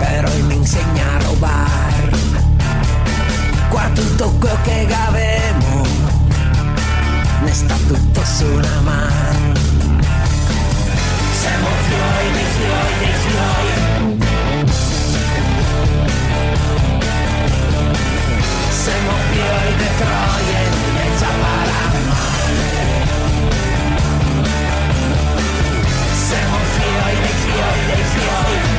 però mi insegna a rubar. Qua tutto quel che avemo, ne sta tutto su una mano. Siamo fiori dei fiori dei fiori. Siamo fiori e ne saprà Siamo fiori dei fiori dei fiori.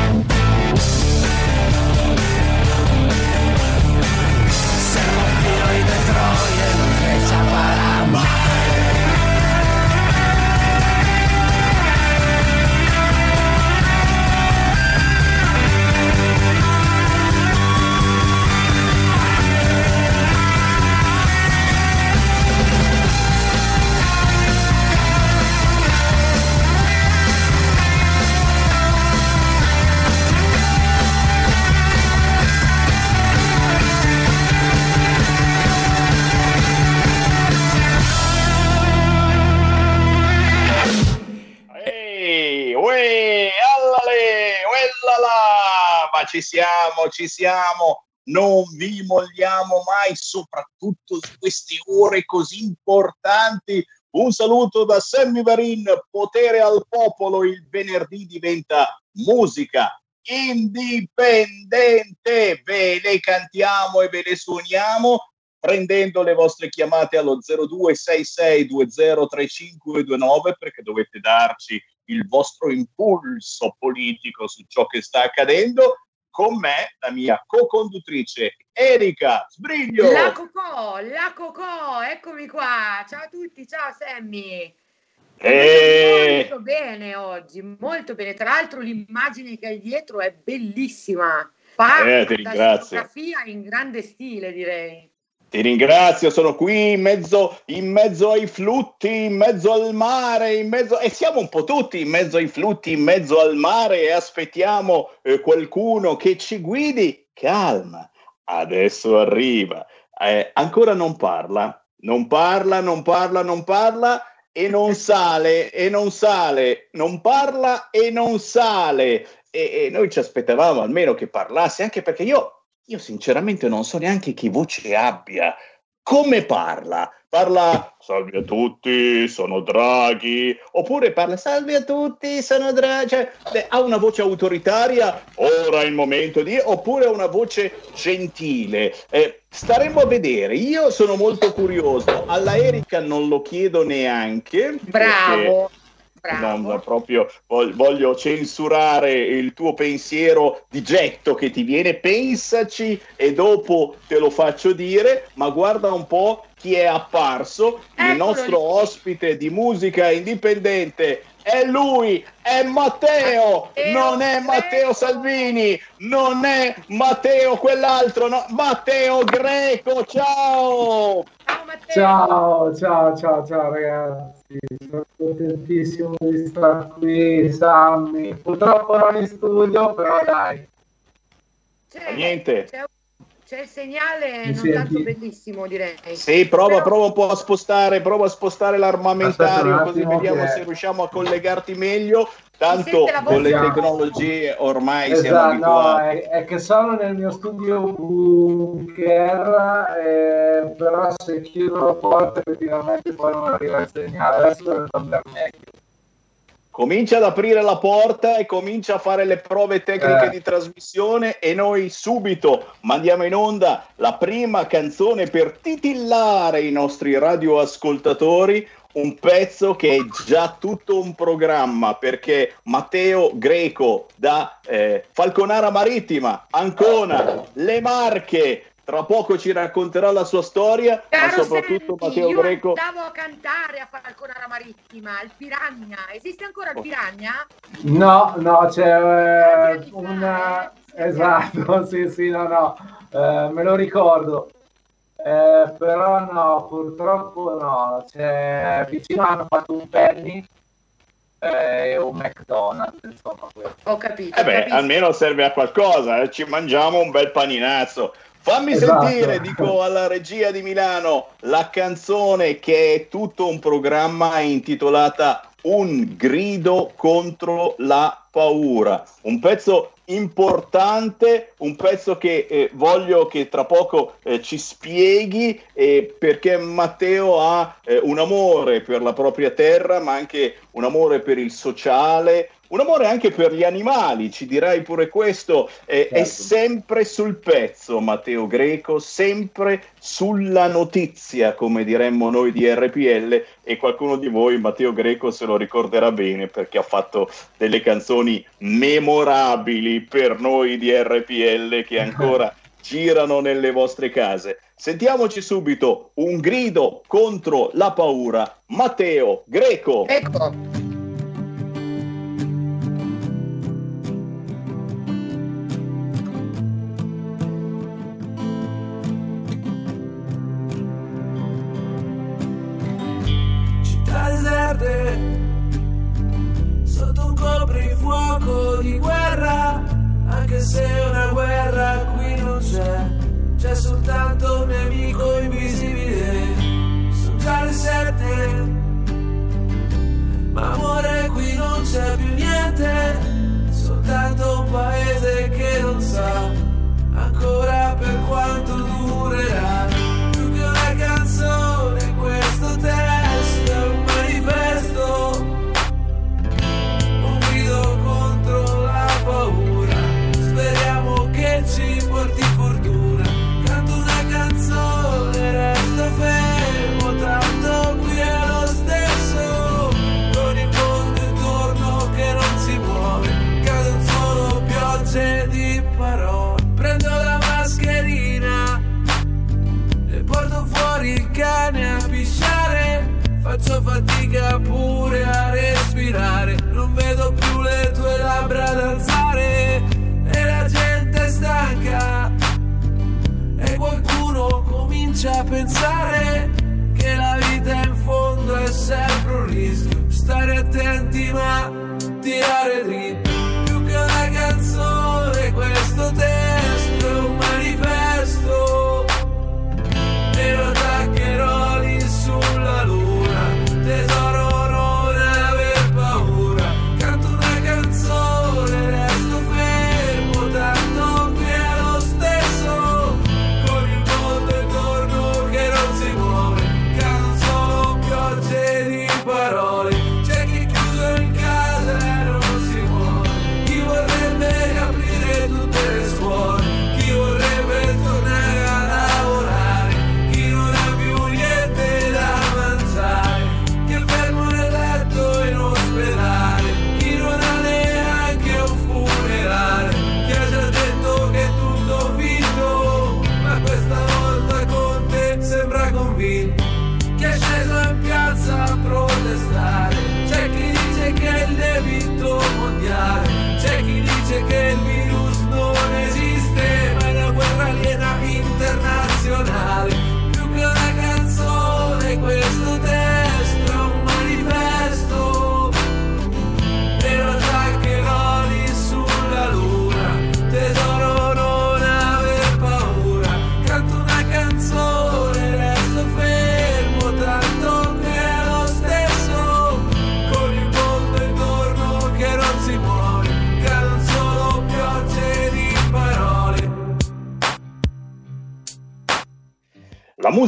Siamo, ci siamo, non vi molliamo mai, soprattutto su queste ore così importanti. Un saluto da Sammy Varin, potere al popolo, il venerdì diventa musica indipendente, ve le cantiamo e ve le suoniamo prendendo le vostre chiamate allo 0266203529 perché dovete darci il vostro impulso politico su ciò che sta accadendo. Con me, la mia co-conduttrice Erika Sbriglio. La Cocò, la Cocò, eccomi qua. Ciao a tutti, ciao Sammy. E... Molto bene oggi, molto bene. Tra l'altro l'immagine che hai dietro è bellissima. Fa Eh, fotografia in grande stile, direi. Ti ringrazio, sono qui in mezzo, in mezzo ai flutti, in mezzo al mare, in mezzo, e siamo un po' tutti in mezzo ai flutti, in mezzo al mare e aspettiamo eh, qualcuno che ci guidi. Calma, adesso arriva. Eh, ancora non parla, non parla, non parla, non parla e non sale, e non sale, non parla e non sale. E, e noi ci aspettavamo almeno che parlasse, anche perché io io sinceramente non so neanche che voce abbia. Come parla? Parla salve a tutti, sono Draghi, oppure parla salve a tutti, sono Draghi, cioè ha una voce autoritaria, ora è il momento di, oppure ha una voce gentile. Eh, staremo a vedere, io sono molto curioso, alla Erika non lo chiedo neanche. perché- Bravo, non proprio vog- voglio censurare il tuo pensiero di getto che ti viene, pensaci e dopo te lo faccio dire, ma guarda un po' chi è apparso, il Eccolo nostro lì. ospite di musica indipendente. È lui, è Matteo, Matteo non è Matteo Greco. Salvini, non è Matteo quell'altro, no, Matteo Greco, ciao! Ciao Matteo. Ciao, ciao, ciao, ciao ragazzi, sono contentissimo di stare qui, Sammy. Purtroppo non in studio, però dai. C'è, Niente. C'è, c'è il segnale Mi non senti? tanto bellissimo, direi. Sì, prova, Però- prova un po' a spostare, prova a spostare l'armamentario così vediamo che- se riusciamo a collegarti meglio. Tanto con le tecnologie ormai siamo Esatto, no, abituati. è, è che sono nel mio studio bunker, eh, eh, però se chiudo la porta effettivamente poi non arriva il segnale, adesso dovrebbe andare meglio. Comincia ad aprire la porta e comincia a fare le prove tecniche Eh. di trasmissione e noi subito mandiamo in onda la prima canzone per titillare i nostri radioascoltatori, un pezzo che è già tutto un programma perché Matteo Greco da eh, Falconara Marittima, Ancona, Le Marche, tra poco ci racconterà la sua storia, ma Caro soprattutto senti, Matteo io Greco andavo a cantare a Falconara Marittima, il Piranha. Esiste ancora il. Piranha? No, no, c'è eh, una... fare, Esatto, sì, sì, no, no, eh, me lo ricordo. Eh, però no, purtroppo no, c'è vicino hanno fatto un Penny eh, e un McDonald's, insomma, questo. Ho capito. Eh beh, capisco. almeno serve a qualcosa, eh, ci mangiamo un bel paninazzo. Fammi Esatto. sentire, dico alla regia di Milano, la canzone che è tutto un programma intitolata Un grido contro la paura. Un pezzo importante, un pezzo che eh, voglio che tra poco eh, ci spieghi eh, perché Matteo ha eh, un amore per la propria terra, ma anche un amore per il sociale, un amore anche per gli animali, ci dirai pure questo, eh, è Certo. sempre sul pezzo Matteo Greco, sempre sulla notizia, come diremmo noi di RPL e qualcuno di voi Matteo Greco se lo ricorderà bene perché ha fatto delle canzoni memorabili per noi di RPL che ancora girano nelle vostre case. Sentiamoci subito un grido contro la paura. Matteo Greco. Ecco, anche se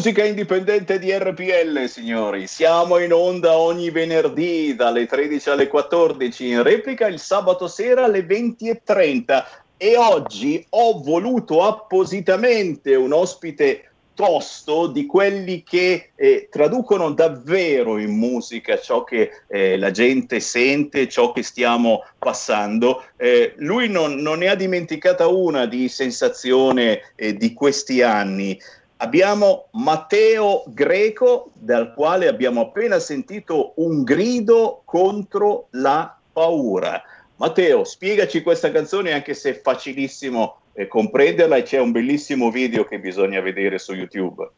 musica indipendente di RPL, signori. Siamo in onda ogni venerdì dalle 13 alle 14, in replica il sabato sera alle 20.30. E oggi ho voluto appositamente un ospite tosto di quelli che eh, traducono davvero in musica ciò che eh, la gente sente, ciò che stiamo passando. Eh, lui non, non, ne ha dimenticata una di sensazione eh, di questi anni. Abbiamo Matteo Greco, dal quale abbiamo appena sentito un grido contro la paura. Matteo, spiegaci questa canzone anche se è facilissimo eh, comprenderla e c'è un bellissimo video che bisogna vedere su YouTube.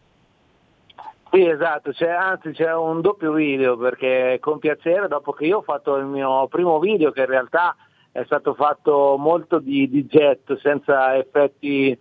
Sì, esatto, c'è, anzi c'è un doppio video perché con piacere, dopo che io ho fatto il mio primo video, che in realtà è stato fatto molto di, di getto, senza effetti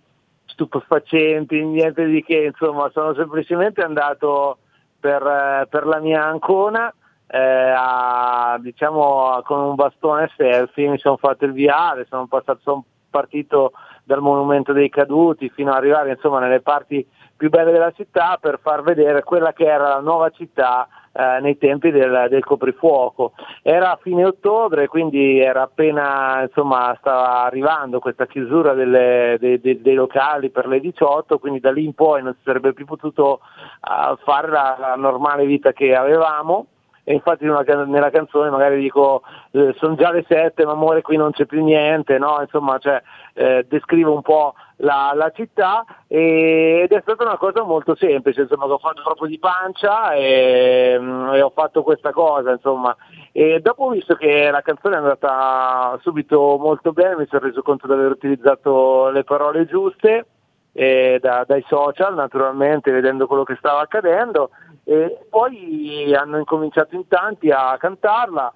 stupefacenti, niente di che, insomma sono semplicemente andato per, per la mia Ancona eh, a, diciamo, con un bastone selfie, mi sono fatto il viale, sono, passato, sono partito dal Monumento dei Caduti fino ad arrivare insomma, nelle parti più belle della città per far vedere quella che era la nuova città eh, nei tempi del, del, coprifuoco. Era a fine ottobre, quindi era appena, insomma, stava arrivando questa chiusura delle, dei, dei, dei, locali per le 18, quindi da lì in poi non si sarebbe più potuto uh, fare la, la normale vita che avevamo e infatti una, nella canzone magari dico eh, sono già le sette ma amore qui non c'è più niente, no? insomma cioè, eh, descrivo un po' la, la città e, ed è stata una cosa molto semplice, insomma ho fatto troppo di pancia e, mm, e ho fatto questa cosa insomma. E dopo ho visto che la canzone è andata subito molto bene, mi sono reso conto di aver utilizzato le parole giuste da, dai social naturalmente vedendo quello che stava accadendo. E poi hanno incominciato in tanti a cantarla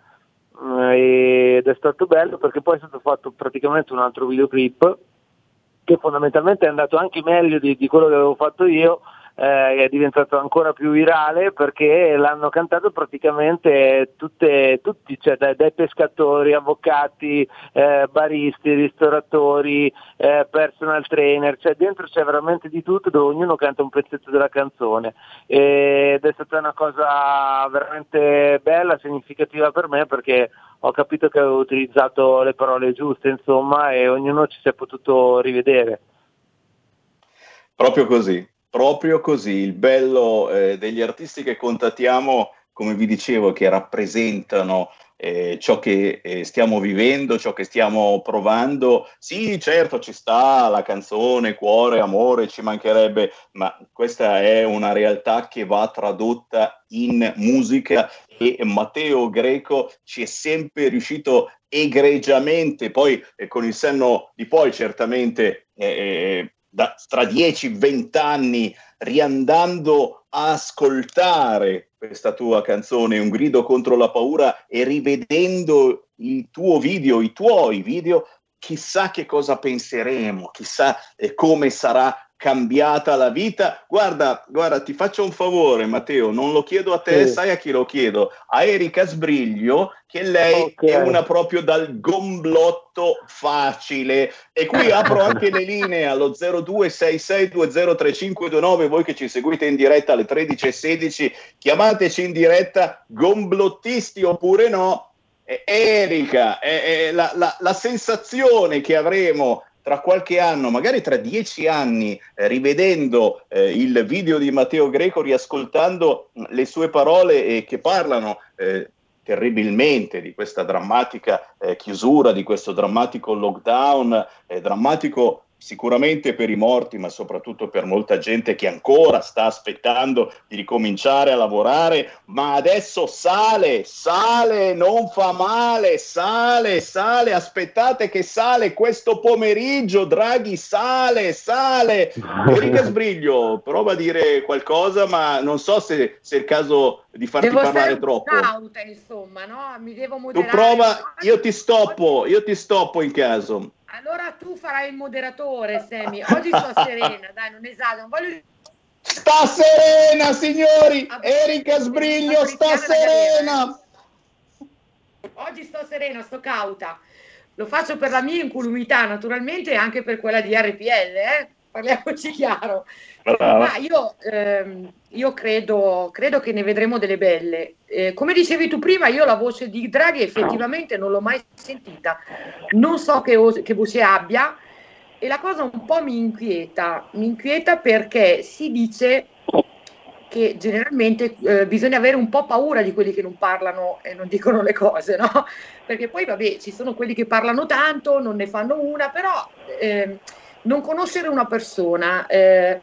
eh, ed è stato bello perché poi è stato fatto praticamente un altro videoclip che fondamentalmente è andato anche meglio di, di quello che avevo fatto io eh, è diventato ancora più virale perché l'hanno cantato praticamente tutte, tutti, cioè dai, dai pescatori, avvocati, eh, baristi, ristoratori, eh, personal trainer, cioè dentro c'è veramente di tutto dove ognuno canta un pezzetto della canzone ed è stata una cosa veramente bella, significativa per me perché ho capito che avevo utilizzato le parole giuste insomma e ognuno ci si è potuto rivedere. Proprio così, Proprio così, il bello eh, degli artisti che contattiamo, come vi dicevo, che rappresentano eh, ciò che eh, stiamo vivendo, ciò che stiamo provando. Sì, certo, ci sta la canzone, cuore, amore, ci mancherebbe, ma questa è una realtà che va tradotta in musica e Matteo Greco ci è sempre riuscito egregiamente, poi eh, con il senno di poi certamente eh, eh, da, tra 10-20 anni riandando a ascoltare questa tua canzone, Un grido contro la paura, e rivedendo il tuo video, i tuoi video, chissà che cosa penseremo, chissà eh, come sarà cambiata la vita. Guarda, guarda, ti faccio un favore, Matteo, non lo chiedo a te, sì. sai a chi lo chiedo? A Erika Sbriglio, che lei okay. è una proprio dal gomblotto facile. E qui apro anche le linee allo 0266203529, voi che ci seguite in diretta alle 13.16, chiamateci in diretta gomblottisti oppure no. Erika, è, è la, la, la sensazione che avremo tra qualche anno, magari tra dieci anni, eh, rivedendo eh, il video di Matteo Greco, riascoltando le sue parole eh, che parlano eh, terribilmente di questa drammatica eh, chiusura, di questo drammatico lockdown, eh, drammatico sicuramente per i morti, ma soprattutto per molta gente che ancora sta aspettando di ricominciare a lavorare, ma adesso sale, sale, non fa male, sale, sale, aspettate che sale questo pomeriggio, Draghi sale, sale. Enrica Sbriglio, prova a dire qualcosa, ma non so se, se è il caso di farti devo parlare troppo. Cauta, insomma, no? Mi devo moderare. Tu prova, io ti stoppo, io ti stoppo in caso. Allora tu farai il moderatore, Semi. Oggi sto serena, dai, non esagero, non voglio Sta serena, signori! Erika Sbriglio, sta serena! Oggi sto serena, sto cauta. Lo faccio per la mia incolumità, naturalmente, e anche per quella di RPL, eh? Parliamoci chiaro. Ma io, ehm, io credo, credo che ne vedremo delle belle. Eh, come dicevi tu prima, io la voce di Draghi effettivamente non l'ho mai sentita. Non so che, che voce abbia e la cosa un po' mi inquieta. Mi inquieta perché si dice che generalmente eh, bisogna avere un po' paura di quelli che non parlano e non dicono le cose, no? Perché poi, vabbè, ci sono quelli che parlano tanto, non ne fanno una, però ehm, non conoscere una persona, eh,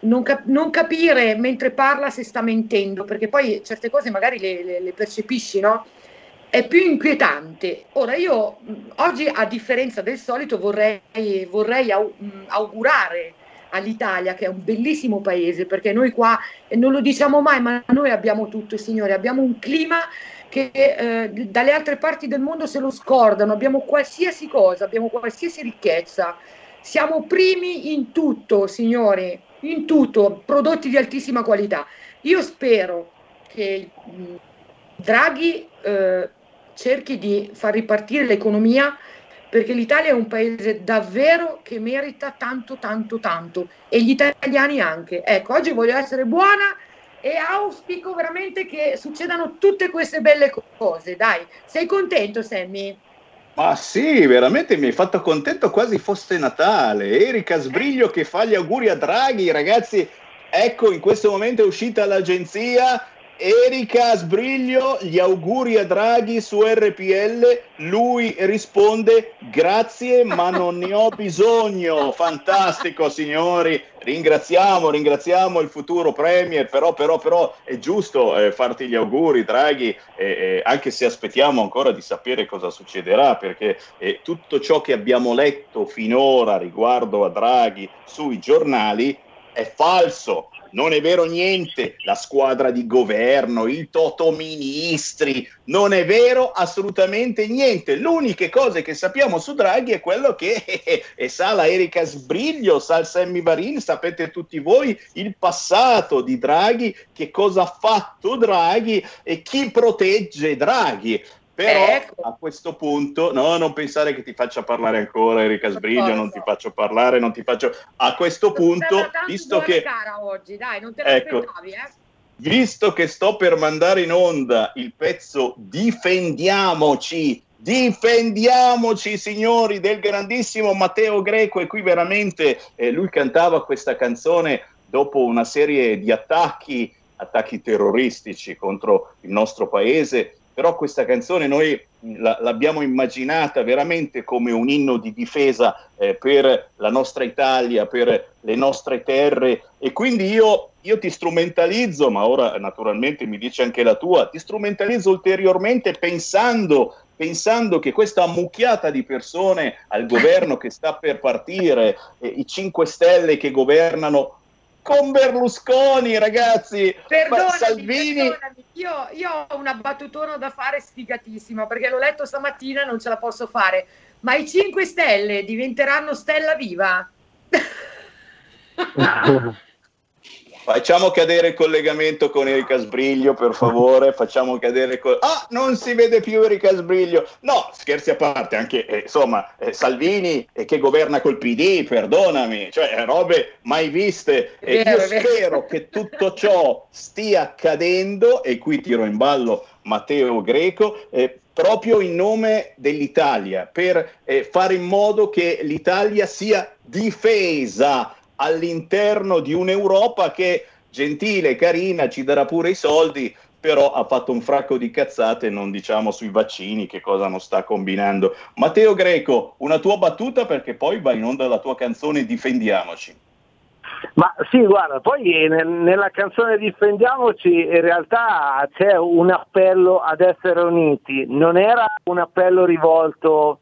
non, cap- non capire mentre parla se sta mentendo, perché poi certe cose magari le, le- le percepisci, no? È più inquietante. Ora io oggi, a differenza del solito, vorrei, vorrei au- augurare all'Italia, che è un bellissimo paese, perché noi qua, non lo diciamo mai, ma noi abbiamo tutto, signori, abbiamo un clima che eh, dalle altre parti del mondo se lo scordano, abbiamo qualsiasi cosa, abbiamo qualsiasi ricchezza, siamo primi in tutto, signori, in tutto, prodotti di altissima qualità. Io spero che mh, Draghi eh, cerchi di far ripartire l'economia perché l'Italia è un paese davvero che merita tanto, tanto, tanto e gli italiani anche. Ecco, oggi voglio essere buona e auspico veramente che succedano tutte queste belle cose. Dai, sei contento, Sammy? Ma sì, veramente mi hai fatto contento quasi fosse Natale. Erika Sbriglio che fa gli auguri a Draghi, ragazzi. Ecco, in questo momento è uscita l'agenzia. Erika Sbriglio, gli auguri a Draghi su RPL. Lui risponde: Grazie, ma non ne ho bisogno. Fantastico, signori. Ringraziamo, ringraziamo il futuro Premier. Però, però, però è giusto eh, farti gli auguri, Draghi, eh, eh, anche se aspettiamo ancora di sapere cosa succederà, perché eh, tutto ciò che abbiamo letto finora riguardo a Draghi sui giornali è falso. Non è vero niente, la squadra di governo, i toto ministri, non è vero assolutamente niente. L'unica cosa che sappiamo su Draghi è quello che e sa la Erika Sbriglio, sa il Sammy Varin, sapete tutti voi il passato di Draghi, che cosa ha fatto Draghi e chi protegge Draghi. Però Ecco. a questo punto, no, non pensare che ti faccia parlare ancora Erika Sbriglio, non ti faccio parlare, non ti faccio... A questo punto, Sembra tanto visto che... cara oggi, dai, non te Ecco. eh? Visto che sto per mandare in onda il pezzo Difendiamoci, difendiamoci signori del grandissimo Matteo Greco e qui veramente eh, lui cantava questa canzone dopo una serie di attacchi, attacchi terroristici contro il nostro paese, però questa canzone noi la- l'abbiamo immaginata veramente come un inno di difesa eh, per la nostra Italia, per le nostre terre. E quindi io, io ti strumentalizzo, ma ora naturalmente mi dice anche la tua, ti strumentalizzo ulteriormente pensando, pensando che questa ammucchiata di persone al governo che sta per partire, eh, i 5 Stelle che governano con Berlusconi, ragazzi, Perdonami, Salvini... perdonami. Io, io ho una battutona da fare sfigatissima perché l'ho letto stamattina e non ce la posso fare. Ma i 5 Stelle diventeranno stella viva? Facciamo cadere il collegamento con Erika Sbriglio, per favore. Facciamo cadere. co- ah, non si vede più Erika Sbriglio. No, scherzi a parte, anche eh, insomma, eh, Salvini eh, che governa col PD, perdonami, cioè eh, robe mai viste. E io spero che tutto ciò stia accadendo, e qui tiro in ballo Matteo Greco. eh, proprio in nome dell'Italia, per eh, fare in modo che l'Italia sia difesa all'interno di un'Europa che gentile, carina, ci darà pure i soldi, però ha fatto un fracco di cazzate, non diciamo sui vaccini che cosa non sta combinando. Matteo Greco, una tua battuta perché poi va in onda la tua canzone Difendiamoci. Ma sì, guarda, poi nel- nella canzone Difendiamoci in realtà c'è un appello ad essere uniti, non era un appello rivolto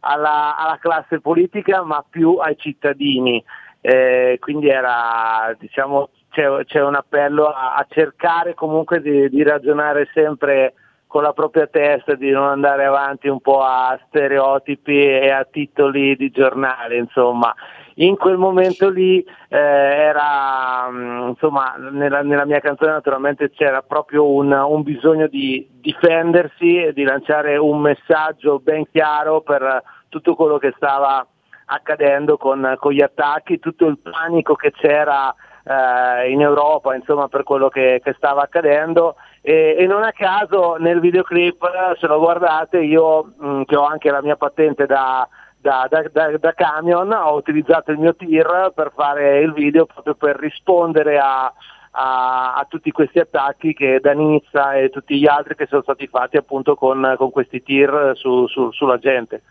alla, alla classe politica ma più ai cittadini, Eh, quindi era, diciamo, c'è, c'è un appello a, a cercare comunque di, di ragionare sempre con la propria testa, di non andare avanti un po' a stereotipi e a titoli di giornale, insomma. In quel momento lì eh, era, mm, insomma, nella, nella mia canzone naturalmente c'era proprio un, un bisogno di difendersi e di lanciare un messaggio ben chiaro per tutto quello che stava accadendo con, con gli attacchi, tutto il panico che c'era eh, in Europa insomma, per quello che, che stava accadendo e, e, non a caso nel videoclip, se lo guardate, io mh, che ho anche la mia patente da, da, da, da, da, camion, ho utilizzato il mio tir per fare il video proprio per rispondere a, a, a, tutti questi attacchi che da Nizza e tutti gli altri che sono stati fatti appunto con, con questi tir su, su, sulla gente.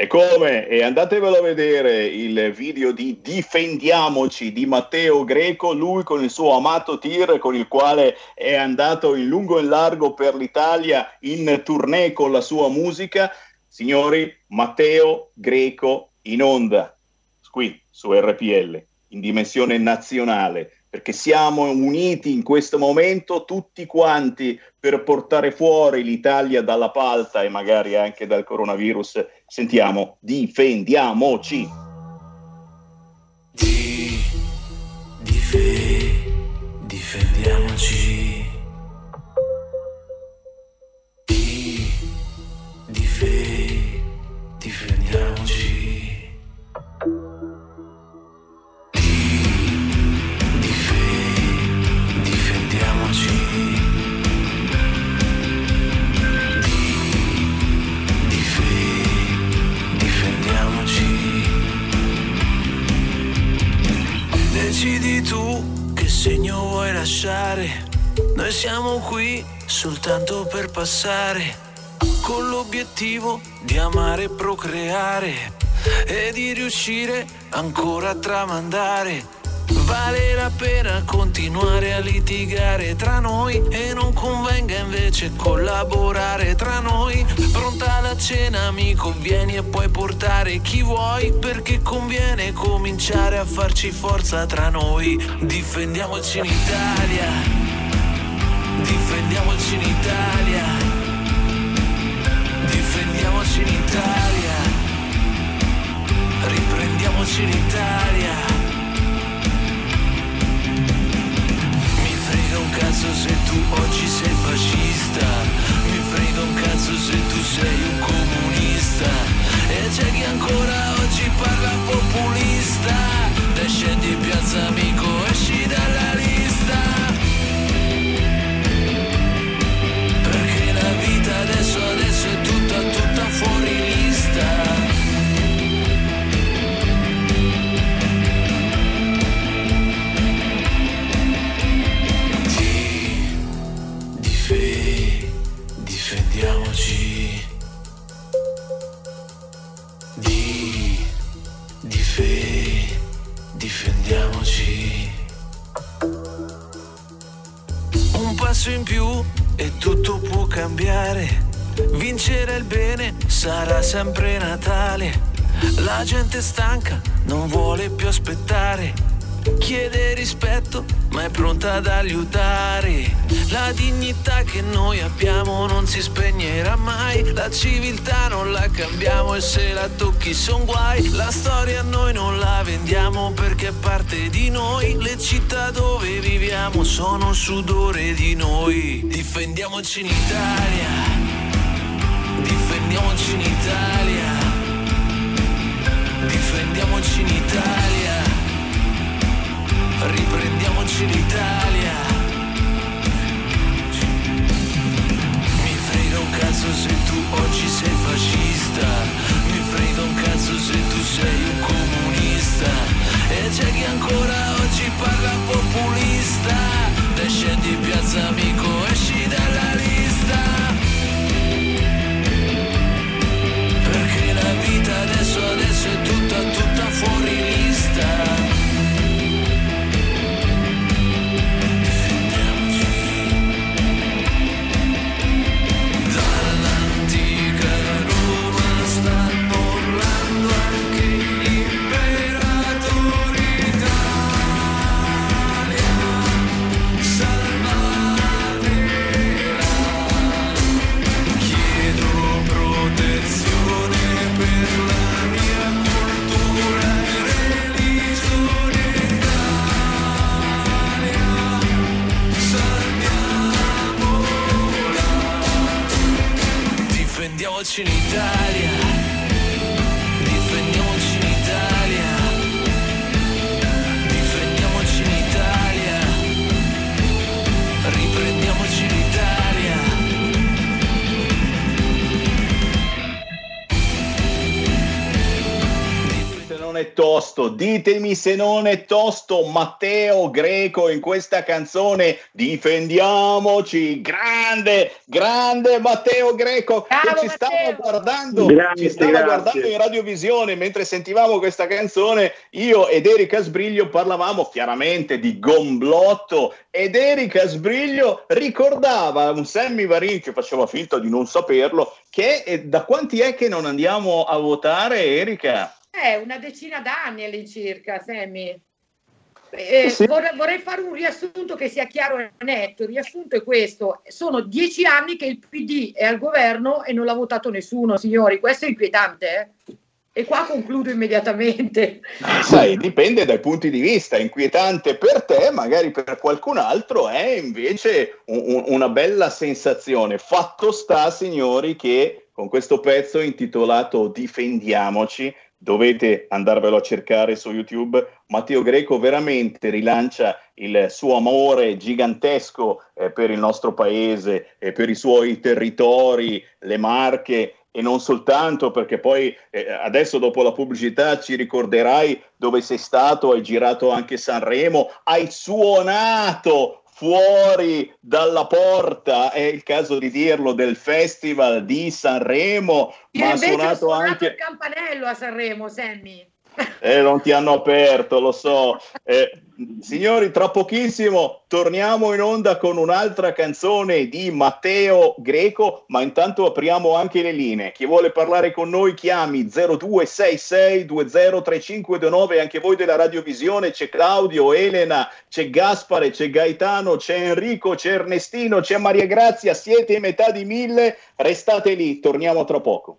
E come? E andatevelo a vedere il video di Difendiamoci di Matteo Greco, lui con il suo amato tir con il quale è andato in lungo e in largo per l'Italia in tournée con la sua musica. Signori, Matteo Greco in onda, qui su RPL, in dimensione nazionale perché siamo uniti in questo momento tutti quanti per portare fuori l'Italia dalla palta e magari anche dal coronavirus. Sentiamo, difendiamoci. Di, dife, difendiamoci. Decidi tu che segno vuoi lasciare. Noi siamo qui soltanto per passare, con l'obiettivo di amare e procreare e di riuscire ancora a tramandare Vale la pena continuare a litigare tra noi e non convenga invece collaborare tra noi. Pronta la cena, amico, vieni e puoi portare chi vuoi perché conviene cominciare a farci forza tra noi. Difendiamoci in Italia. Difendiamoci in Italia. Difendiamoci in Italia. Riprendiamoci in Italia. Cazzo se tu oggi sei fascista, mi frega un cazzo se tu sei un comunista. E c'è chi ancora oggi parla populista, dai scendi in piazza amico, esci dalla lista. Perché la vita adesso, adesso è tutta, tutta fuori lista. Difendiamoci di dife difendiamoci. Un passo in più e tutto può cambiare. Vincere il bene sarà sempre Natale. La gente stanca non vuole più aspettare. Chiede rispetto ma è pronta ad aiutare. La dignità che noi abbiamo non si spegnerà mai, la civiltà non la cambiamo e se la tocchi son guai. La storia noi non la vendiamo perché è parte di noi, le città dove viviamo sono sudore di noi. Difendiamoci in Italia, difendiamoci in Italia, difendiamoci in Italia riprendiamoci l'Italia. Cazzo se tu oggi sei fascista, mi frega un cazzo se tu sei un comunista. E c'è chi ancora oggi parla populista, dai scendi in piazza amico, esci dalla lista. Perché la vita adesso, adesso è tutta, tutta fuori lista. Difendiamoci in Italia, tosto, ditemi se non è tosto Matteo Greco in questa canzone Difendiamoci, grande, grande Matteo Greco Bravo, che ci stava guardando, Grazie, ci stava grazie. guardando in radiovisione mentre sentivamo questa canzone, io ed Erika Sbriglio parlavamo chiaramente di Gomblotto ed Erika Sbriglio ricordava un Sammy Varin che faceva finta di non saperlo, che da quanti è che non andiamo a votare Erika? Eh, una decina d'anni all'incirca, Sammy. Eh, Sì. vorrei, vorrei fare un riassunto che sia chiaro e netto. Il riassunto è questo: sono dieci anni che il PD è al governo e non l'ha votato nessuno, signori. Questo è inquietante. eh. E qua concludo immediatamente. Sai, dipende dai punti di vista, inquietante per te, magari per qualcun altro è invece un- una bella sensazione. Fatto sta, signori, che con questo pezzo intitolato Difendiamoci, dovete andarvelo a cercare su YouTube, Matteo Greco veramente rilancia il suo amore gigantesco eh, per il nostro paese, e per i suoi territori, le Marche e non soltanto perché poi eh, adesso dopo la pubblicità ci ricorderai dove sei stato, hai girato anche Sanremo, hai suonato fuori dalla porta, è il caso di dirlo, del Festival di Sanremo, Io ma ha suonato suonato anche... il campanello a Sanremo, Sammy. Eh, non ti hanno aperto, lo so. Eh, signori, tra pochissimo torniamo in onda con un'altra canzone di Matteo Greco, ma intanto apriamo anche le linee. Chi vuole parlare con noi chiami 0266203529, anche voi della radiovisione, c'è Claudio, Elena, c'è Gaspare, c'è Gaetano, c'è Enrico, c'è Ernestino, c'è Maria Grazia, siete in metà di mille, restate lì, torniamo tra poco.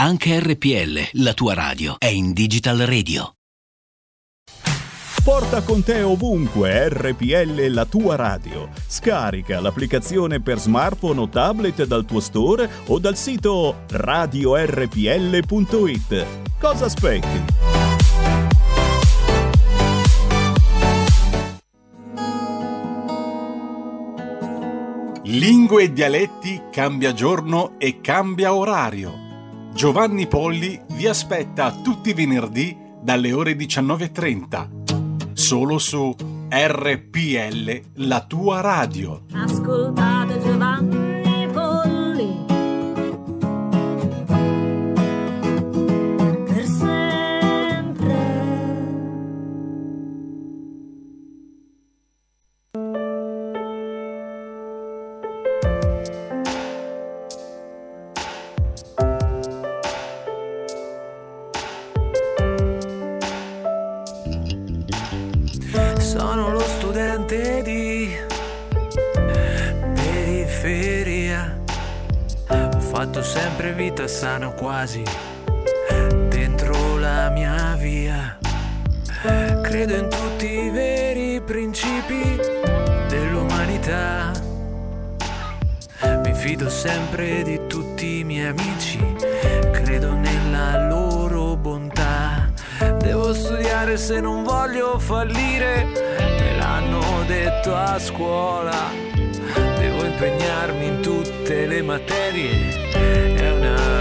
Anche RPL, la tua radio, è in Digital Radio. Porta con te ovunque RPL la tua radio. Scarica l'applicazione per smartphone o tablet dal tuo store o dal sito radiorpl.it. Cosa aspetti? Lingue e dialetti cambia giorno e cambia orario. Giovanni Polli vi aspetta tutti i venerdì dalle ore 19.30. Solo su RPL, la tua radio. Ascoltate sana quasi dentro la mia via. Credo in tutti i veri principi dell'umanità. Mi fido sempre di tutti i miei amici. Credo nella loro bontà. Devo studiare se non voglio fallire, me l'hanno detto a scuola. Devo impegnarmi in tutte le materie, è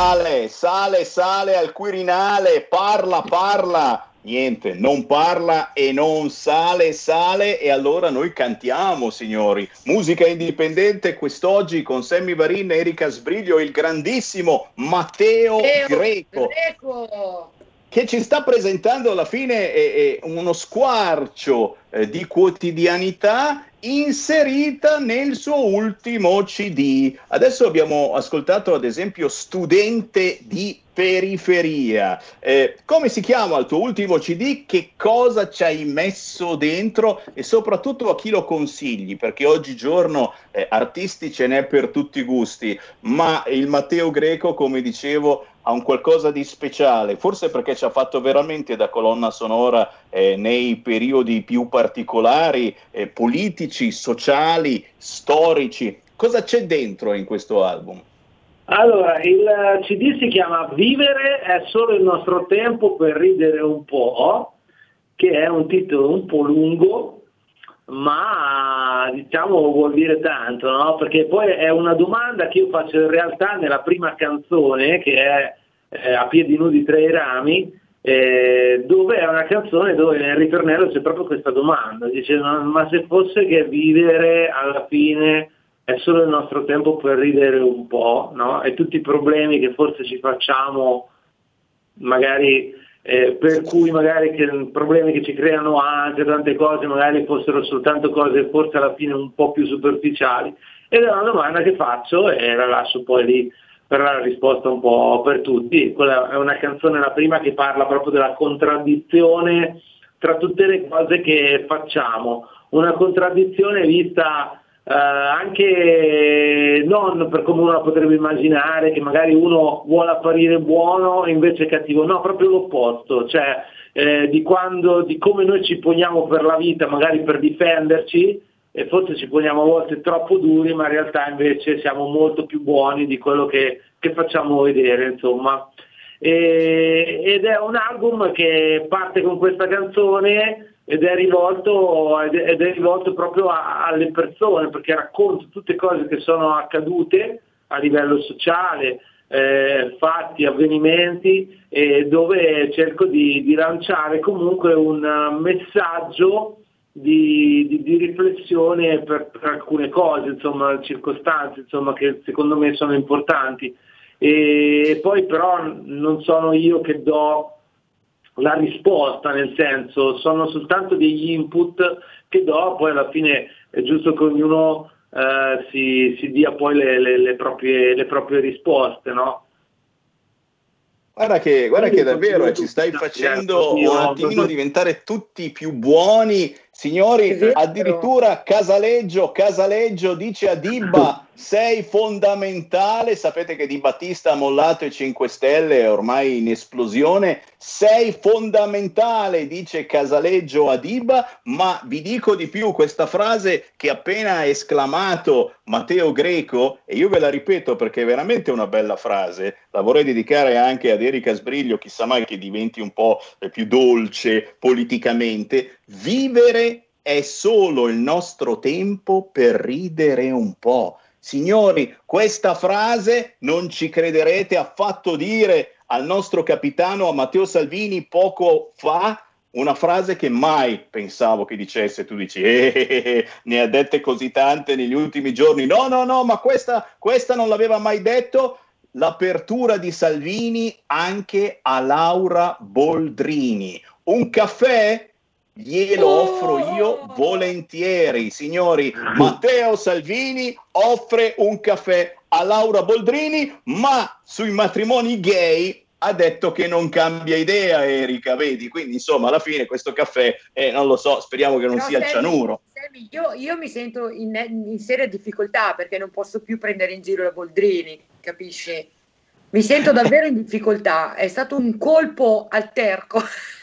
Sale, sale, sale al Quirinale, parla, parla. Niente, non parla e non sale, sale e allora noi cantiamo, signori. Musica indipendente quest'oggi con Sammy Varin, Erika Sbriglio e il grandissimo Matteo Greco Greco. che ci sta presentando alla fine eh, eh, uno squarcio eh, di quotidianità inserita nel suo ultimo CD. Adesso abbiamo ascoltato ad esempio Studente di periferia. Eh, come si chiama il tuo ultimo CD? Che cosa ci hai messo dentro e soprattutto a chi lo consigli? Perché oggigiorno eh, artisti ce n'è per tutti i gusti, ma il Matteo Greco, come dicevo, ha un qualcosa di speciale, forse perché ci ha fatto veramente da colonna sonora eh, nei periodi più particolari, eh, politici, sociali, storici. Cosa c'è dentro in questo album? Allora, il CD si chiama Vivere è solo il nostro tempo per ridere un po', che è un titolo un po' lungo, ma diciamo vuol dire tanto, no? Perché poi è una domanda che io faccio in realtà nella prima canzone, che è eh, A piedi nudi tra i rami, eh, dove è una canzone dove nel ritornello c'è proprio questa domanda, dice "Ma- se fosse che vivere alla fine è solo il nostro tempo per ridere un po', no? E tutti i problemi che forse ci facciamo, magari eh, per cui magari che, problemi che ci creano anche tante cose, magari fossero soltanto cose forse alla fine un po' più superficiali. Ed è una domanda che faccio e la lascio poi lì per la risposta un po' per tutti. Quella è una canzone, la prima, che parla proprio della contraddizione tra tutte le cose che facciamo. Una contraddizione vista eh, anche non per come uno la potrebbe immaginare, che magari uno vuole apparire buono e invece cattivo, no, proprio l'opposto, cioè eh, di, quando, di come noi ci poniamo per la vita, magari per difenderci, e forse ci poniamo a volte troppo duri, ma in realtà invece siamo molto più buoni di quello che, che facciamo vedere, insomma. E- ed è un album che parte con questa canzone ed è rivolto, ed è, rivolto proprio a- alle persone, perché racconta tutte cose che sono accadute a livello sociale, eh, fatti, avvenimenti, e dove cerco di, di lanciare comunque un eh, messaggio di, di- di riflessione per, per alcune cose, insomma, circostanze, insomma, che secondo me sono importanti. E poi però non sono io che do la risposta, nel senso sono soltanto degli input che do, poi alla fine è giusto che ognuno eh, si, si dia poi le, le- le proprie, le proprie risposte, no? Guarda che, guarda che davvero eh, ci stai facendo un attimino diventare tutti più buoni, signori. Addirittura Casaleggio, Casaleggio dice a Dibba: sei fondamentale, sapete che Di Battista ha mollato i 5 Stelle, è ormai in esplosione, sei fondamentale, dice Casaleggio a Diba, ma vi dico di più, questa frase che appena ha esclamato Matteo Greco, e io ve la ripeto perché è veramente una bella frase, la vorrei dedicare anche ad Erika Sbriglio, chissà mai che diventi un po' più dolce politicamente, vivere è solo il nostro tempo per ridere un po'. Signori, questa frase non ci crederete affatto dire al nostro capitano, a Matteo Salvini, poco fa, una frase che mai pensavo che dicesse. Tu dici, eh, eh, eh, ne ha dette così tante negli ultimi giorni. No, no, no, ma questa, questa non l'aveva mai detto. L'apertura di Salvini anche a Laura Boldrini. Un caffè? Glielo offro io volentieri, signori. Matteo Salvini offre un caffè a Laura Boldrini, ma sui matrimoni gay ha detto che non cambia idea, Erika, vedi? Quindi, insomma, alla fine questo caffè, eh, non lo so, speriamo che non Però, sia il cianuro. Sammy, io, io mi sento in, in seria difficoltà perché non posso più prendere in giro la Boldrini, capisci? Mi sento davvero in difficoltà. È stato un colpo al terco.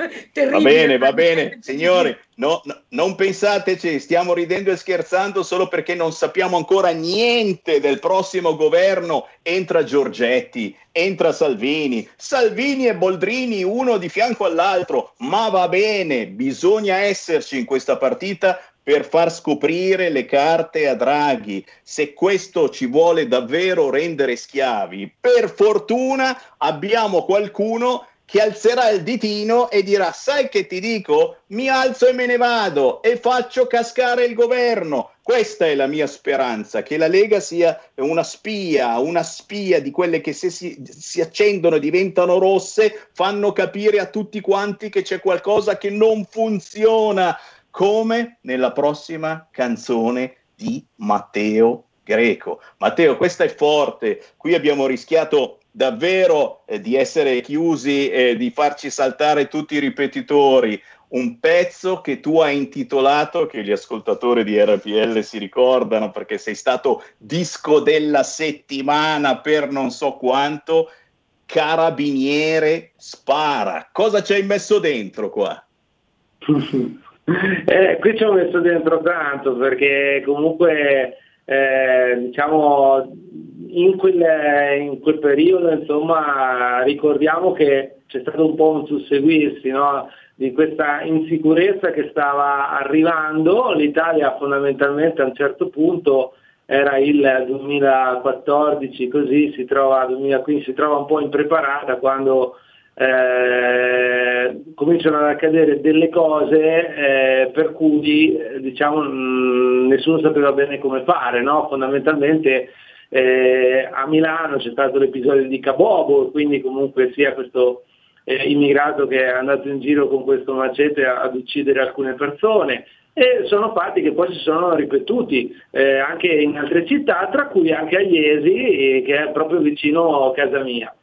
Va Terribile. bene, va bene, signori, no- no- non pensateci, stiamo ridendo e scherzando solo perché non sappiamo ancora niente del prossimo governo. Entra Giorgetti, entra Salvini, Salvini e Boldrini uno di fianco all'altro, ma va bene, bisogna esserci in questa partita per far scoprire le carte a Draghi. Se questo ci vuole davvero rendere schiavi, per fortuna abbiamo qualcuno che alzerà il ditino e dirà sai che ti dico? Mi alzo e me ne vado e faccio cascare il governo. Questa è la mia speranza, che la Lega sia una spia, una spia di quelle che se si, si accendono e diventano rosse fanno capire a tutti quanti che c'è qualcosa che non funziona, come nella prossima canzone di Matteo Greco. Matteo, questa è forte, qui abbiamo rischiato davvero eh, di essere chiusi e di farci saltare tutti i ripetitori. Un pezzo che tu hai intitolato, che gli ascoltatori di RPL si ricordano perché sei stato disco della settimana per non so quanto, Carabiniere spara. Cosa ci hai messo dentro qua? Eh, qui ci ho messo dentro tanto perché comunque eh, diciamo in quel, in quel periodo insomma ricordiamo che c'è stato un po' un susseguirsi no? di questa insicurezza che stava arrivando, l'Italia fondamentalmente a un certo punto era il 2014 così si trova, 2015, si trova un po' impreparata quando eh, cominciano ad accadere delle cose eh, per cui eh, diciamo, mh, nessuno sapeva bene come fare, no? fondamentalmente eh, a Milano c'è stato l'episodio di Cabobo, quindi comunque sia questo eh, immigrato che è andato in giro con questo macete ad uccidere alcune persone e sono fatti che poi si sono ripetuti eh, anche in altre città, tra cui anche a Iesi, che è proprio vicino a casa mia.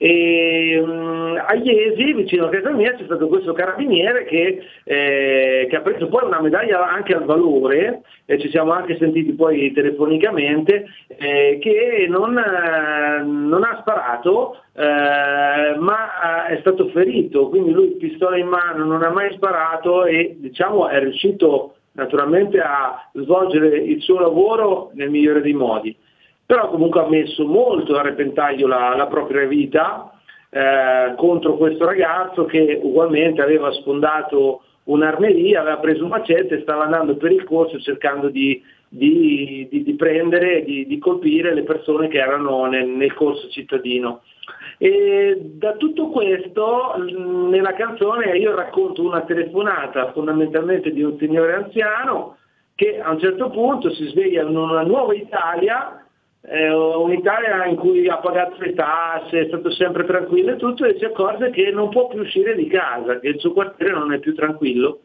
E, um, a Iesi, vicino a casa mia, c'è stato questo carabiniere che, eh, che ha preso poi una medaglia anche al valore, e ci siamo anche sentiti poi telefonicamente, eh, che non, eh, non ha sparato, eh, ma è stato ferito, quindi lui pistola in mano, non ha mai sparato e diciamo è riuscito naturalmente a svolgere il suo lavoro nel migliore dei modi però comunque ha messo molto a repentaglio la, la propria vita eh, contro questo ragazzo che ugualmente aveva sfondato un'armeria, aveva preso un macete e stava andando per il corso cercando di, di, di, di prendere, di, colpire le persone che erano nel, nel corso cittadino. E da tutto questo nella canzone io racconto una telefonata fondamentalmente di un signore anziano che a un certo punto si sveglia in una nuova Italia eh, un'Italia in cui ha pagato le tasse, è stato sempre tranquillo e tutto, e si accorge che non può più uscire di casa, che il suo quartiere non è più tranquillo.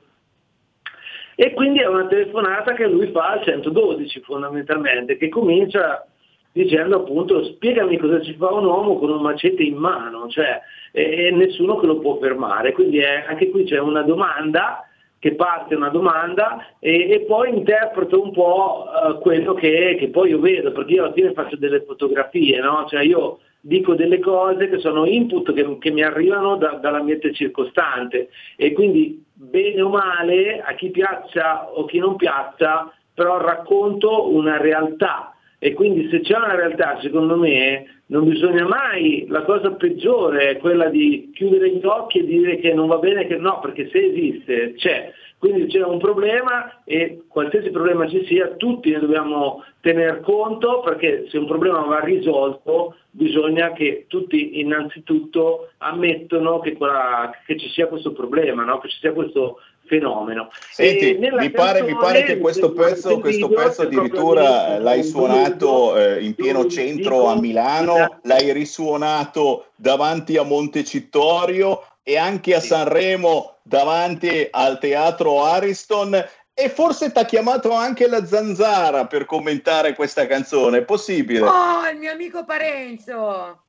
E quindi è una telefonata che lui fa al 112 fondamentalmente, che comincia dicendo appunto spiegami cosa ci fa un uomo con un macete in mano, cioè e, e nessuno che lo può fermare. Quindi è, anche qui c'è una domanda che parte una domanda e, e poi interpreto un po' eh, quello che, che poi io vedo, perché io alla fine faccio delle fotografie, no? Cioè io dico delle cose che sono input che, che mi arrivano da- dall'ambiente circostante e quindi bene o male, a chi piaccia o chi non piaccia, però racconto una realtà e quindi se c'è una realtà, secondo me, non bisogna mai, la cosa peggiore è quella di chiudere gli occhi e dire che non va bene, che no, perché se esiste, c'è. Quindi c'è un problema e qualsiasi problema ci sia, tutti ne dobbiamo tener conto perché se un problema va risolto bisogna che tutti innanzitutto ammettono che, quella- che ci sia questo problema, no? che ci sia questo fenomeno. Senti, mi pare, mi pare che questo pezzo, questo pezzo addirittura l'hai suonato eh, in pieno centro a Milano, l'hai risuonato davanti a Montecitorio e anche a Sanremo davanti al teatro Ariston e forse ti ha chiamato anche la Zanzara per commentare questa canzone, è possibile? Oh, il mio amico Parenzo!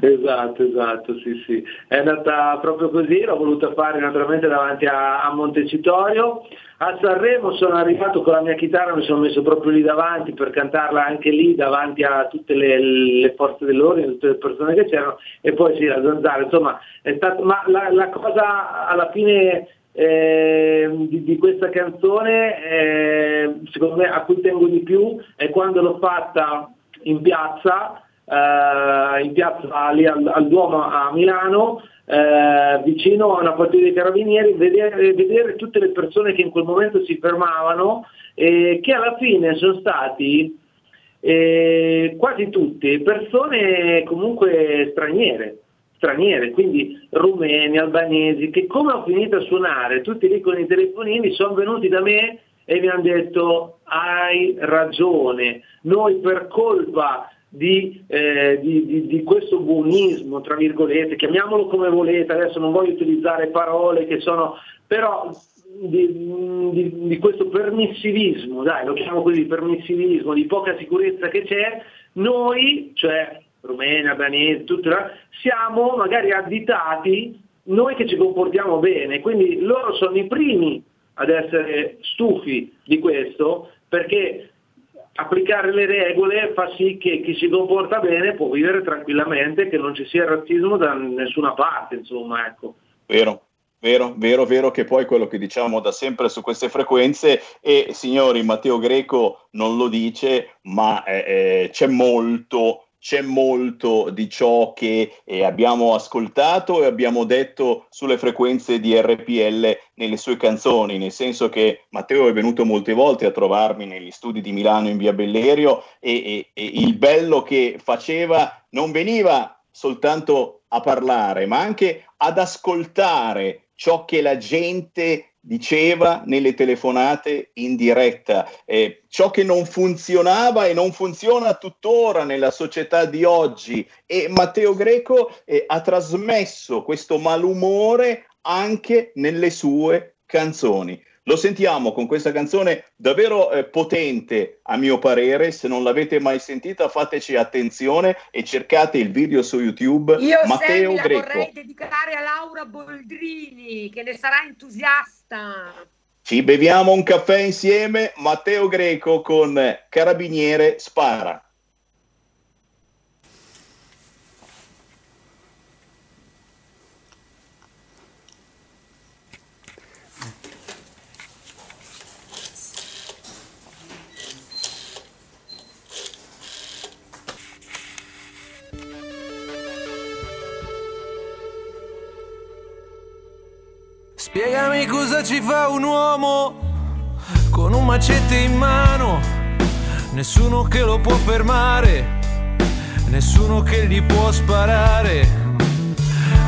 Esatto, esatto, sì, sì. È andata proprio così, l'ho voluta fare naturalmente davanti a, a Montecitorio. A Sanremo sono arrivato con la mia chitarra, mi sono messo proprio lì davanti per cantarla anche lì davanti a tutte le, le forze dell'ordine, tutte le persone che c'erano e poi sì, la zanzara, insomma, è stato, ma la, la cosa alla fine eh, di, di questa canzone, eh, secondo me a cui tengo di più, è quando l'ho fatta in piazza, eh, in piazza lì al, al Duomo a Milano, eh, vicino a una partita dei carabinieri, vedere, vedere tutte le persone che in quel momento si fermavano e che alla fine sono stati eh, quasi tutte persone comunque straniere, straniere, quindi rumeni, albanesi, che come ho finito a suonare, tutti lì con i telefonini, sono venuti da me e mi hanno detto hai ragione, noi per colpa di, eh, di- di- di questo buonismo, tra virgolette, chiamiamolo come volete, adesso non voglio utilizzare parole che sono, però di, questo permissivismo, dai, lo chiamo così, permissivismo, di poca sicurezza che c'è, noi, cioè rumeni, albanesi, tutti, eh, siamo magari additati noi che ci comportiamo bene, quindi loro sono i primi ad essere stufi di questo perché applicare le regole fa sì che chi si comporta bene può vivere tranquillamente, che non ci sia razzismo da nessuna parte, insomma, ecco. Vero, vero, vero, vero che poi quello che diciamo da sempre su queste frequenze e signori, Matteo Greco non lo dice, ma eh, eh, c'è molto, c'è molto di ciò che eh, abbiamo ascoltato e abbiamo detto sulle frequenze di RPL nelle sue canzoni, nel senso che Matteo è venuto molte volte a trovarmi negli studi di Milano in via Bellerio e, e- e il bello che faceva non veniva soltanto a parlare, ma anche ad ascoltare ciò che la gente diceva nelle telefonate in diretta, eh, ciò che non funzionava e non funziona tuttora nella società di oggi. E Matteo Greco eh, ha trasmesso questo malumore anche nelle sue canzoni. Lo sentiamo con questa canzone davvero eh, potente, a mio parere. Se non l'avete mai sentita, fateci attenzione e cercate il video su YouTube. Io Matteo Sammy la Greco. vorrei dedicare a Laura Boldrini, che ne sarà entusiasta. Ci beviamo un caffè insieme. Matteo Greco con Carabiniere Spara. Spiegami cosa ci fa un uomo con un macete in mano. Nessuno che lo può fermare, nessuno che gli può sparare.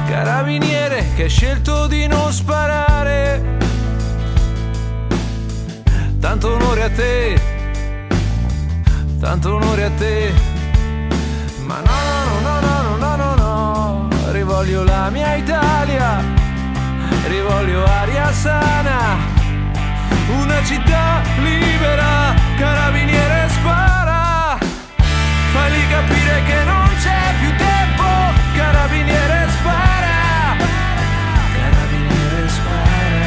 Carabiniere che ha scelto di non sparare. Tanto onore a te, tanto onore a te. Ma no, no, no, no, no, no, no, no. rivoglio la mia Italia rivoglio aria sana, una città libera, carabiniere spara, fagli capire che non c'è più tempo, carabiniere spara. Carabiniere spara.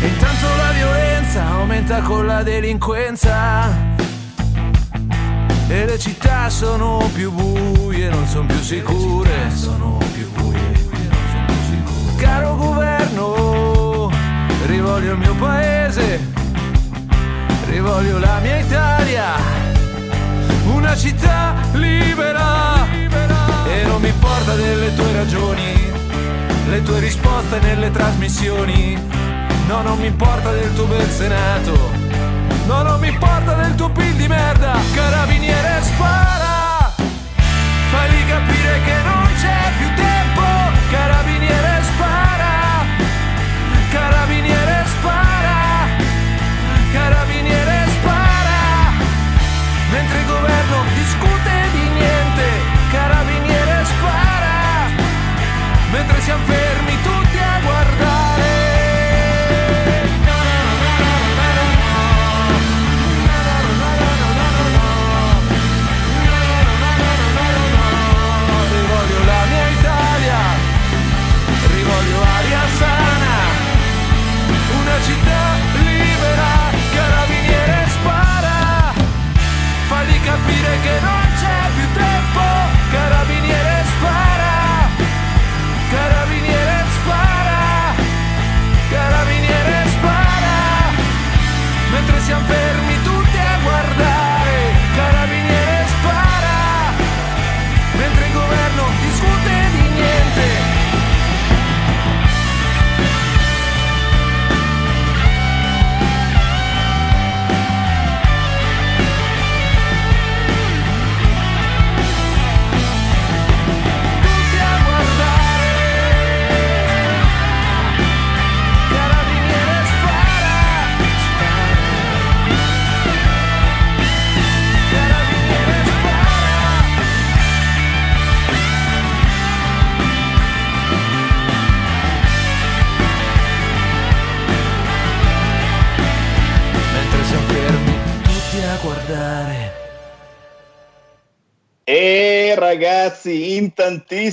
E intanto la violenza aumenta con la delinquenza e le città sono più buie, non sono più sicure, sono più buie. Caro governo, rivoglio il mio paese, rivoglio la mia Italia, una città libera. E non mi importa delle tue ragioni, le tue risposte nelle trasmissioni. No, non mi importa del tuo bel senato. No, non mi importa del tuo pin di merda. Carabiniere spara. Fagli capire che non Mentre siamo fermi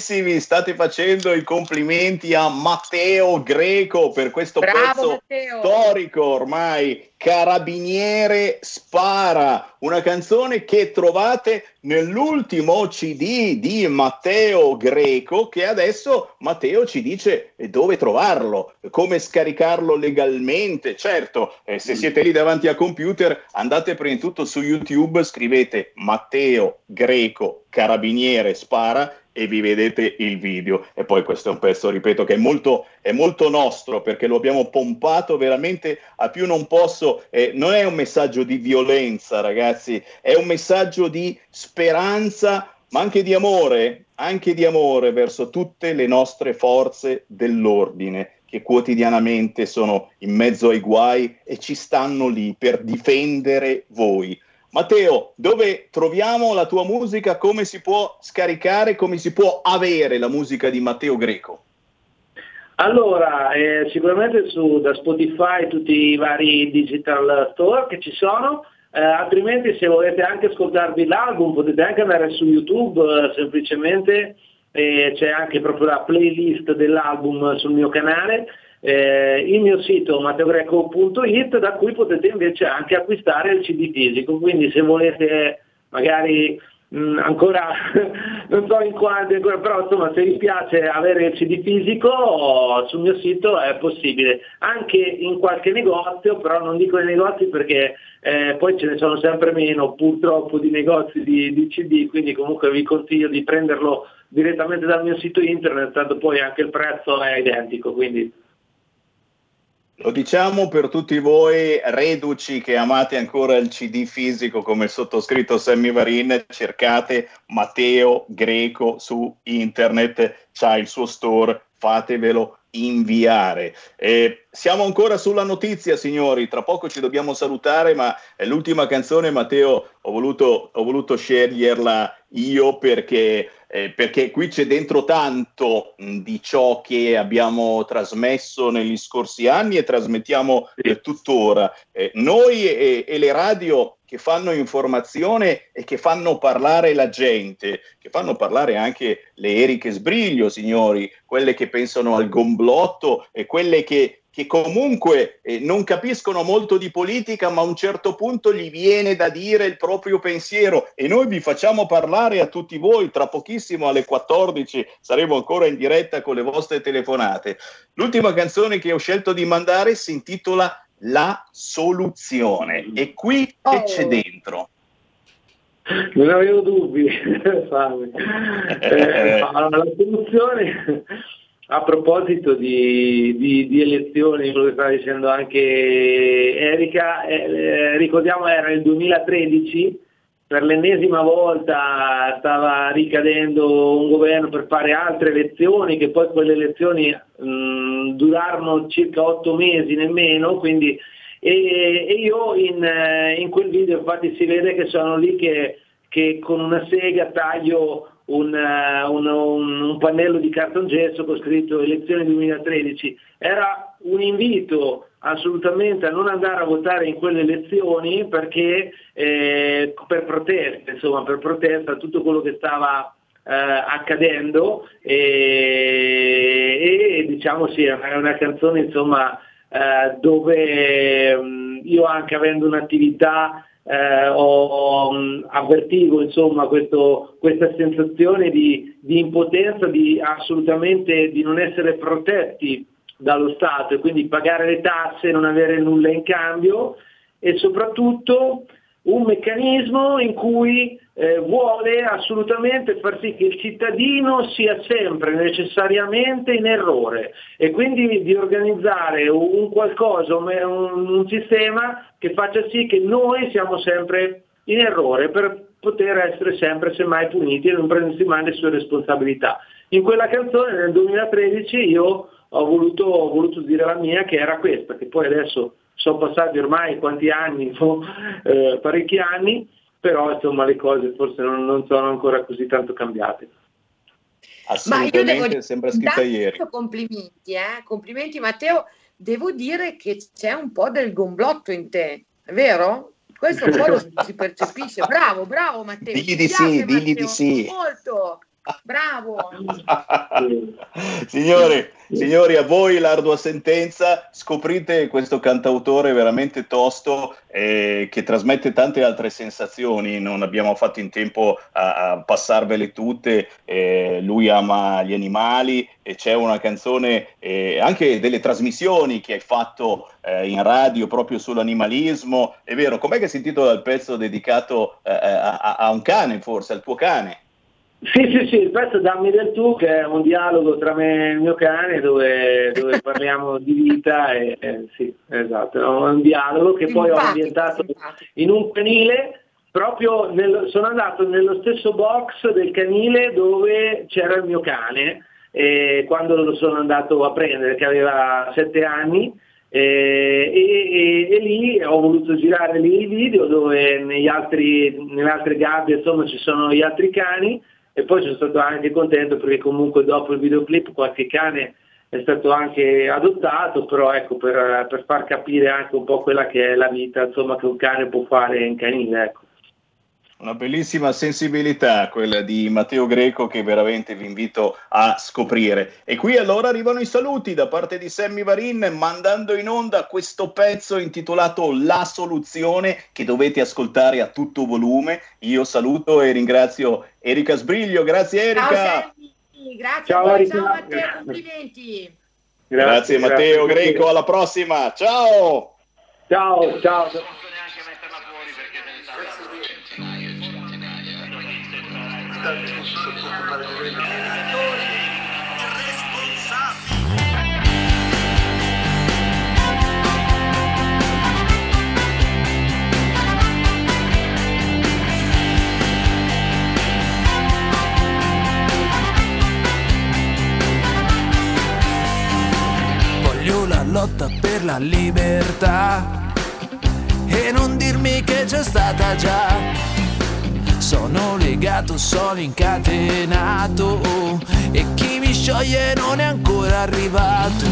tantissimi state facendo i complimenti a Matteo Greco per questo Bravo, pezzo Matteo. storico ormai. Carabiniere spara, una canzone che trovate nell'ultimo CD di Matteo Greco, che adesso Matteo ci dice dove trovarlo, come scaricarlo legalmente. Certo, eh, se siete lì davanti a computer, andate prima di tutto su YouTube, scrivete Matteo Greco Carabiniere spara e vi vedete il video. E poi questo è un pezzo, ripeto, che è molto, è molto nostro perché lo abbiamo pompato veramente a più non posso. Eh, non è un messaggio di violenza, ragazzi, è un messaggio di speranza, ma anche di amore, anche di amore verso tutte le nostre forze dell'ordine che quotidianamente sono in mezzo ai guai e ci stanno lì per difendere voi. Matteo, dove troviamo la tua musica? Come si può scaricare? Come si può avere la musica di Matteo Greco? Allora, eh, sicuramente su, da Spotify tutti i vari digital store che ci sono, eh, altrimenti se volete anche ascoltarvi l'album potete anche andare su YouTube eh, semplicemente, eh, c'è anche proprio la playlist dell'album sul mio canale, eh, il mio sito matteogreco.it da cui potete invece anche acquistare il CD fisico, quindi se volete magari mh, ancora non so in quanti ancora, però insomma se vi piace avere il CD fisico sul mio sito è possibile, anche in qualche negozio, però non dico nei negozi perché eh, poi ce ne sono sempre meno purtroppo di negozi di, di CD, quindi comunque vi consiglio di prenderlo direttamente dal mio sito internet, tanto poi anche il prezzo è identico, quindi Lo diciamo per tutti voi reduci che amate ancora il CD fisico come sottoscritto Sammy Varin, cercate Matteo Greco su internet, c'ha il suo store, fatevelo inviare. Eh, siamo ancora sulla notizia, signori. Tra poco ci dobbiamo salutare, ma è l'ultima canzone, Matteo. Ho voluto, ho voluto sceglierla io perché, eh, perché qui c'è dentro tanto mh, di ciò che abbiamo trasmesso negli scorsi anni e trasmettiamo eh, tuttora. Noi e, e le radio che fanno informazione e che fanno parlare la gente, che fanno parlare anche le Eriche Sbriglio, signori, quelle che pensano al gomblotto e quelle che che comunque eh, non capiscono molto di politica, ma a un certo punto gli viene da dire il proprio pensiero e noi vi facciamo parlare a tutti voi. Tra pochissimo alle 14 saremo ancora in diretta con le vostre telefonate. L'ultima canzone che ho scelto di mandare si intitola La soluzione e qui che c'è dentro? Non avevo dubbi, Fabio. Eh, ma la soluzione, a proposito di, di- di elezioni, quello che stava dicendo anche Erika, eh, eh, ricordiamo era il 2013, per l'ennesima volta stava ricadendo un governo per fare altre elezioni, che poi quelle elezioni mh, durarono circa otto mesi nemmeno, quindi e, e io in, in quel video infatti si vede che sono lì che, che con una sega taglio un, un- un- un pannello di cartongesso con scritto elezioni 2013. Era un invito assolutamente a non andare a votare in quelle elezioni perché eh, per protesta, insomma, per protesta tutto quello che stava eh, accadendo e, e, diciamo sì, è una, canzone insomma eh, dove mh, io anche avendo un'attività eh, ho, mh, avvertivo insomma questo- questa sensazione di, di impotenza, di assolutamente di non essere protetti dallo Stato e quindi pagare le tasse e non avere nulla in cambio e soprattutto un meccanismo in cui eh, vuole assolutamente far sì che il cittadino sia sempre necessariamente in errore e quindi di organizzare un qualcosa, un- un sistema che faccia sì che noi siamo sempre in errore per poter essere sempre semmai puniti e non prendersi mai le sue responsabilità. In quella canzone nel 2013 io ho voluto, ho voluto dire la mia che era questa, che poi adesso sono passati ormai quanti anni? Eh, parecchi anni, però insomma le cose forse non, non sono ancora così tanto cambiate. Ma io devo Assolutamente, sembra scritta ieri. complimenti, eh? complimenti Matteo. Devo dire che c'è un po' del gomblotto in te, è vero? Questo un po' lo si percepisce. Bravo, bravo Matteo. Digli di piace, sì, digli di sì. Molto. Bravo. Signori, signori, a voi l'ardua sentenza, scoprite questo cantautore veramente tosto eh, che trasmette tante altre sensazioni, non abbiamo fatto in tempo a, a passarvele tutte, eh, lui ama gli animali e c'è una canzone, eh, anche delle trasmissioni che hai fatto eh, in radio proprio sull'animalismo, è vero, com'è che si intitola il pezzo dedicato eh, a, a- a un cane forse, al tuo cane? Sì, sì, sì, il pezzo Dammi del tu che è un dialogo tra me e il mio cane dove, dove parliamo di vita e, e sì, esatto, è un dialogo che poi ho Simpatico, ambientato in un canile proprio nel- sono andato nello stesso box del canile dove c'era il mio cane eh, quando lo sono andato a prendere che aveva sette anni eh, e, e- e lì ho voluto girare lì il video dove negli altri, nelle altre gabbie insomma ci sono gli altri cani e poi sono stato anche contento perché comunque dopo il videoclip qualche cane è stato anche adottato, però ecco per, per far capire anche un po' quella che è la vita insomma, che un cane può fare in canile. Ecco. Una bellissima sensibilità quella di Matteo Greco che veramente vi invito a scoprire. E qui allora arrivano i saluti da parte di Sammy Varin mandando in onda questo pezzo intitolato La soluzione che dovete ascoltare a tutto volume. Io saluto e ringrazio Erika Sbriglio. Grazie Ciao Erika. Sammy, grazie Ciao, a voi, ciao Matteo, complimenti. Grazie, Matteo Greco, alla prossima. Ciao. Ciao, ciao. Voglio la lotta per la libertà e non dirmi che c'è stata già. Sono legato, sono incatenato. E chi mi scioglie non è ancora arrivato.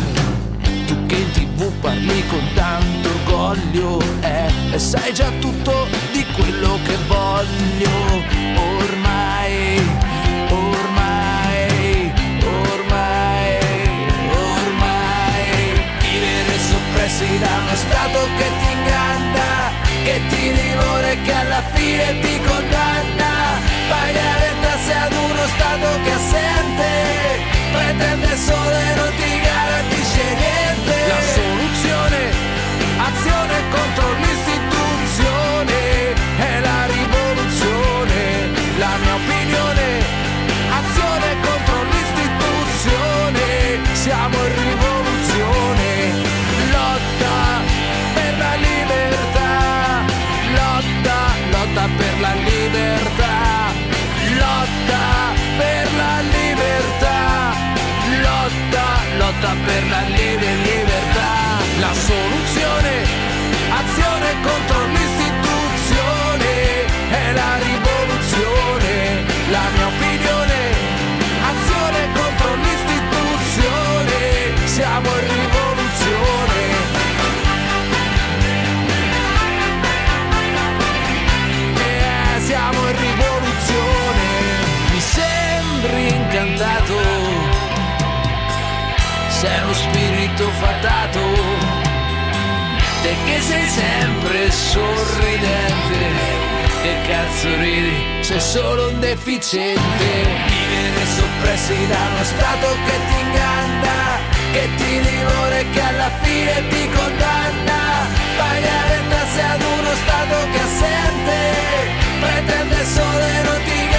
Tu che in tv parli con tanto orgoglio eh, E sai già tutto di quello che voglio. Ormai, ormai, ormai, ormai. Vivere soppressi da uno stato che ti inganna Che ti divora e che alla fine ti all sei uno spirito fatato, te che sei sempre sorridente. Che cazzo ridi? Sei solo un deficiente. Vivere soppressi da uno Stato che ti inganna, che ti divora e che alla fine ti condanna. Pagare tasse ad uno Stato che assente, pretende solo e non ti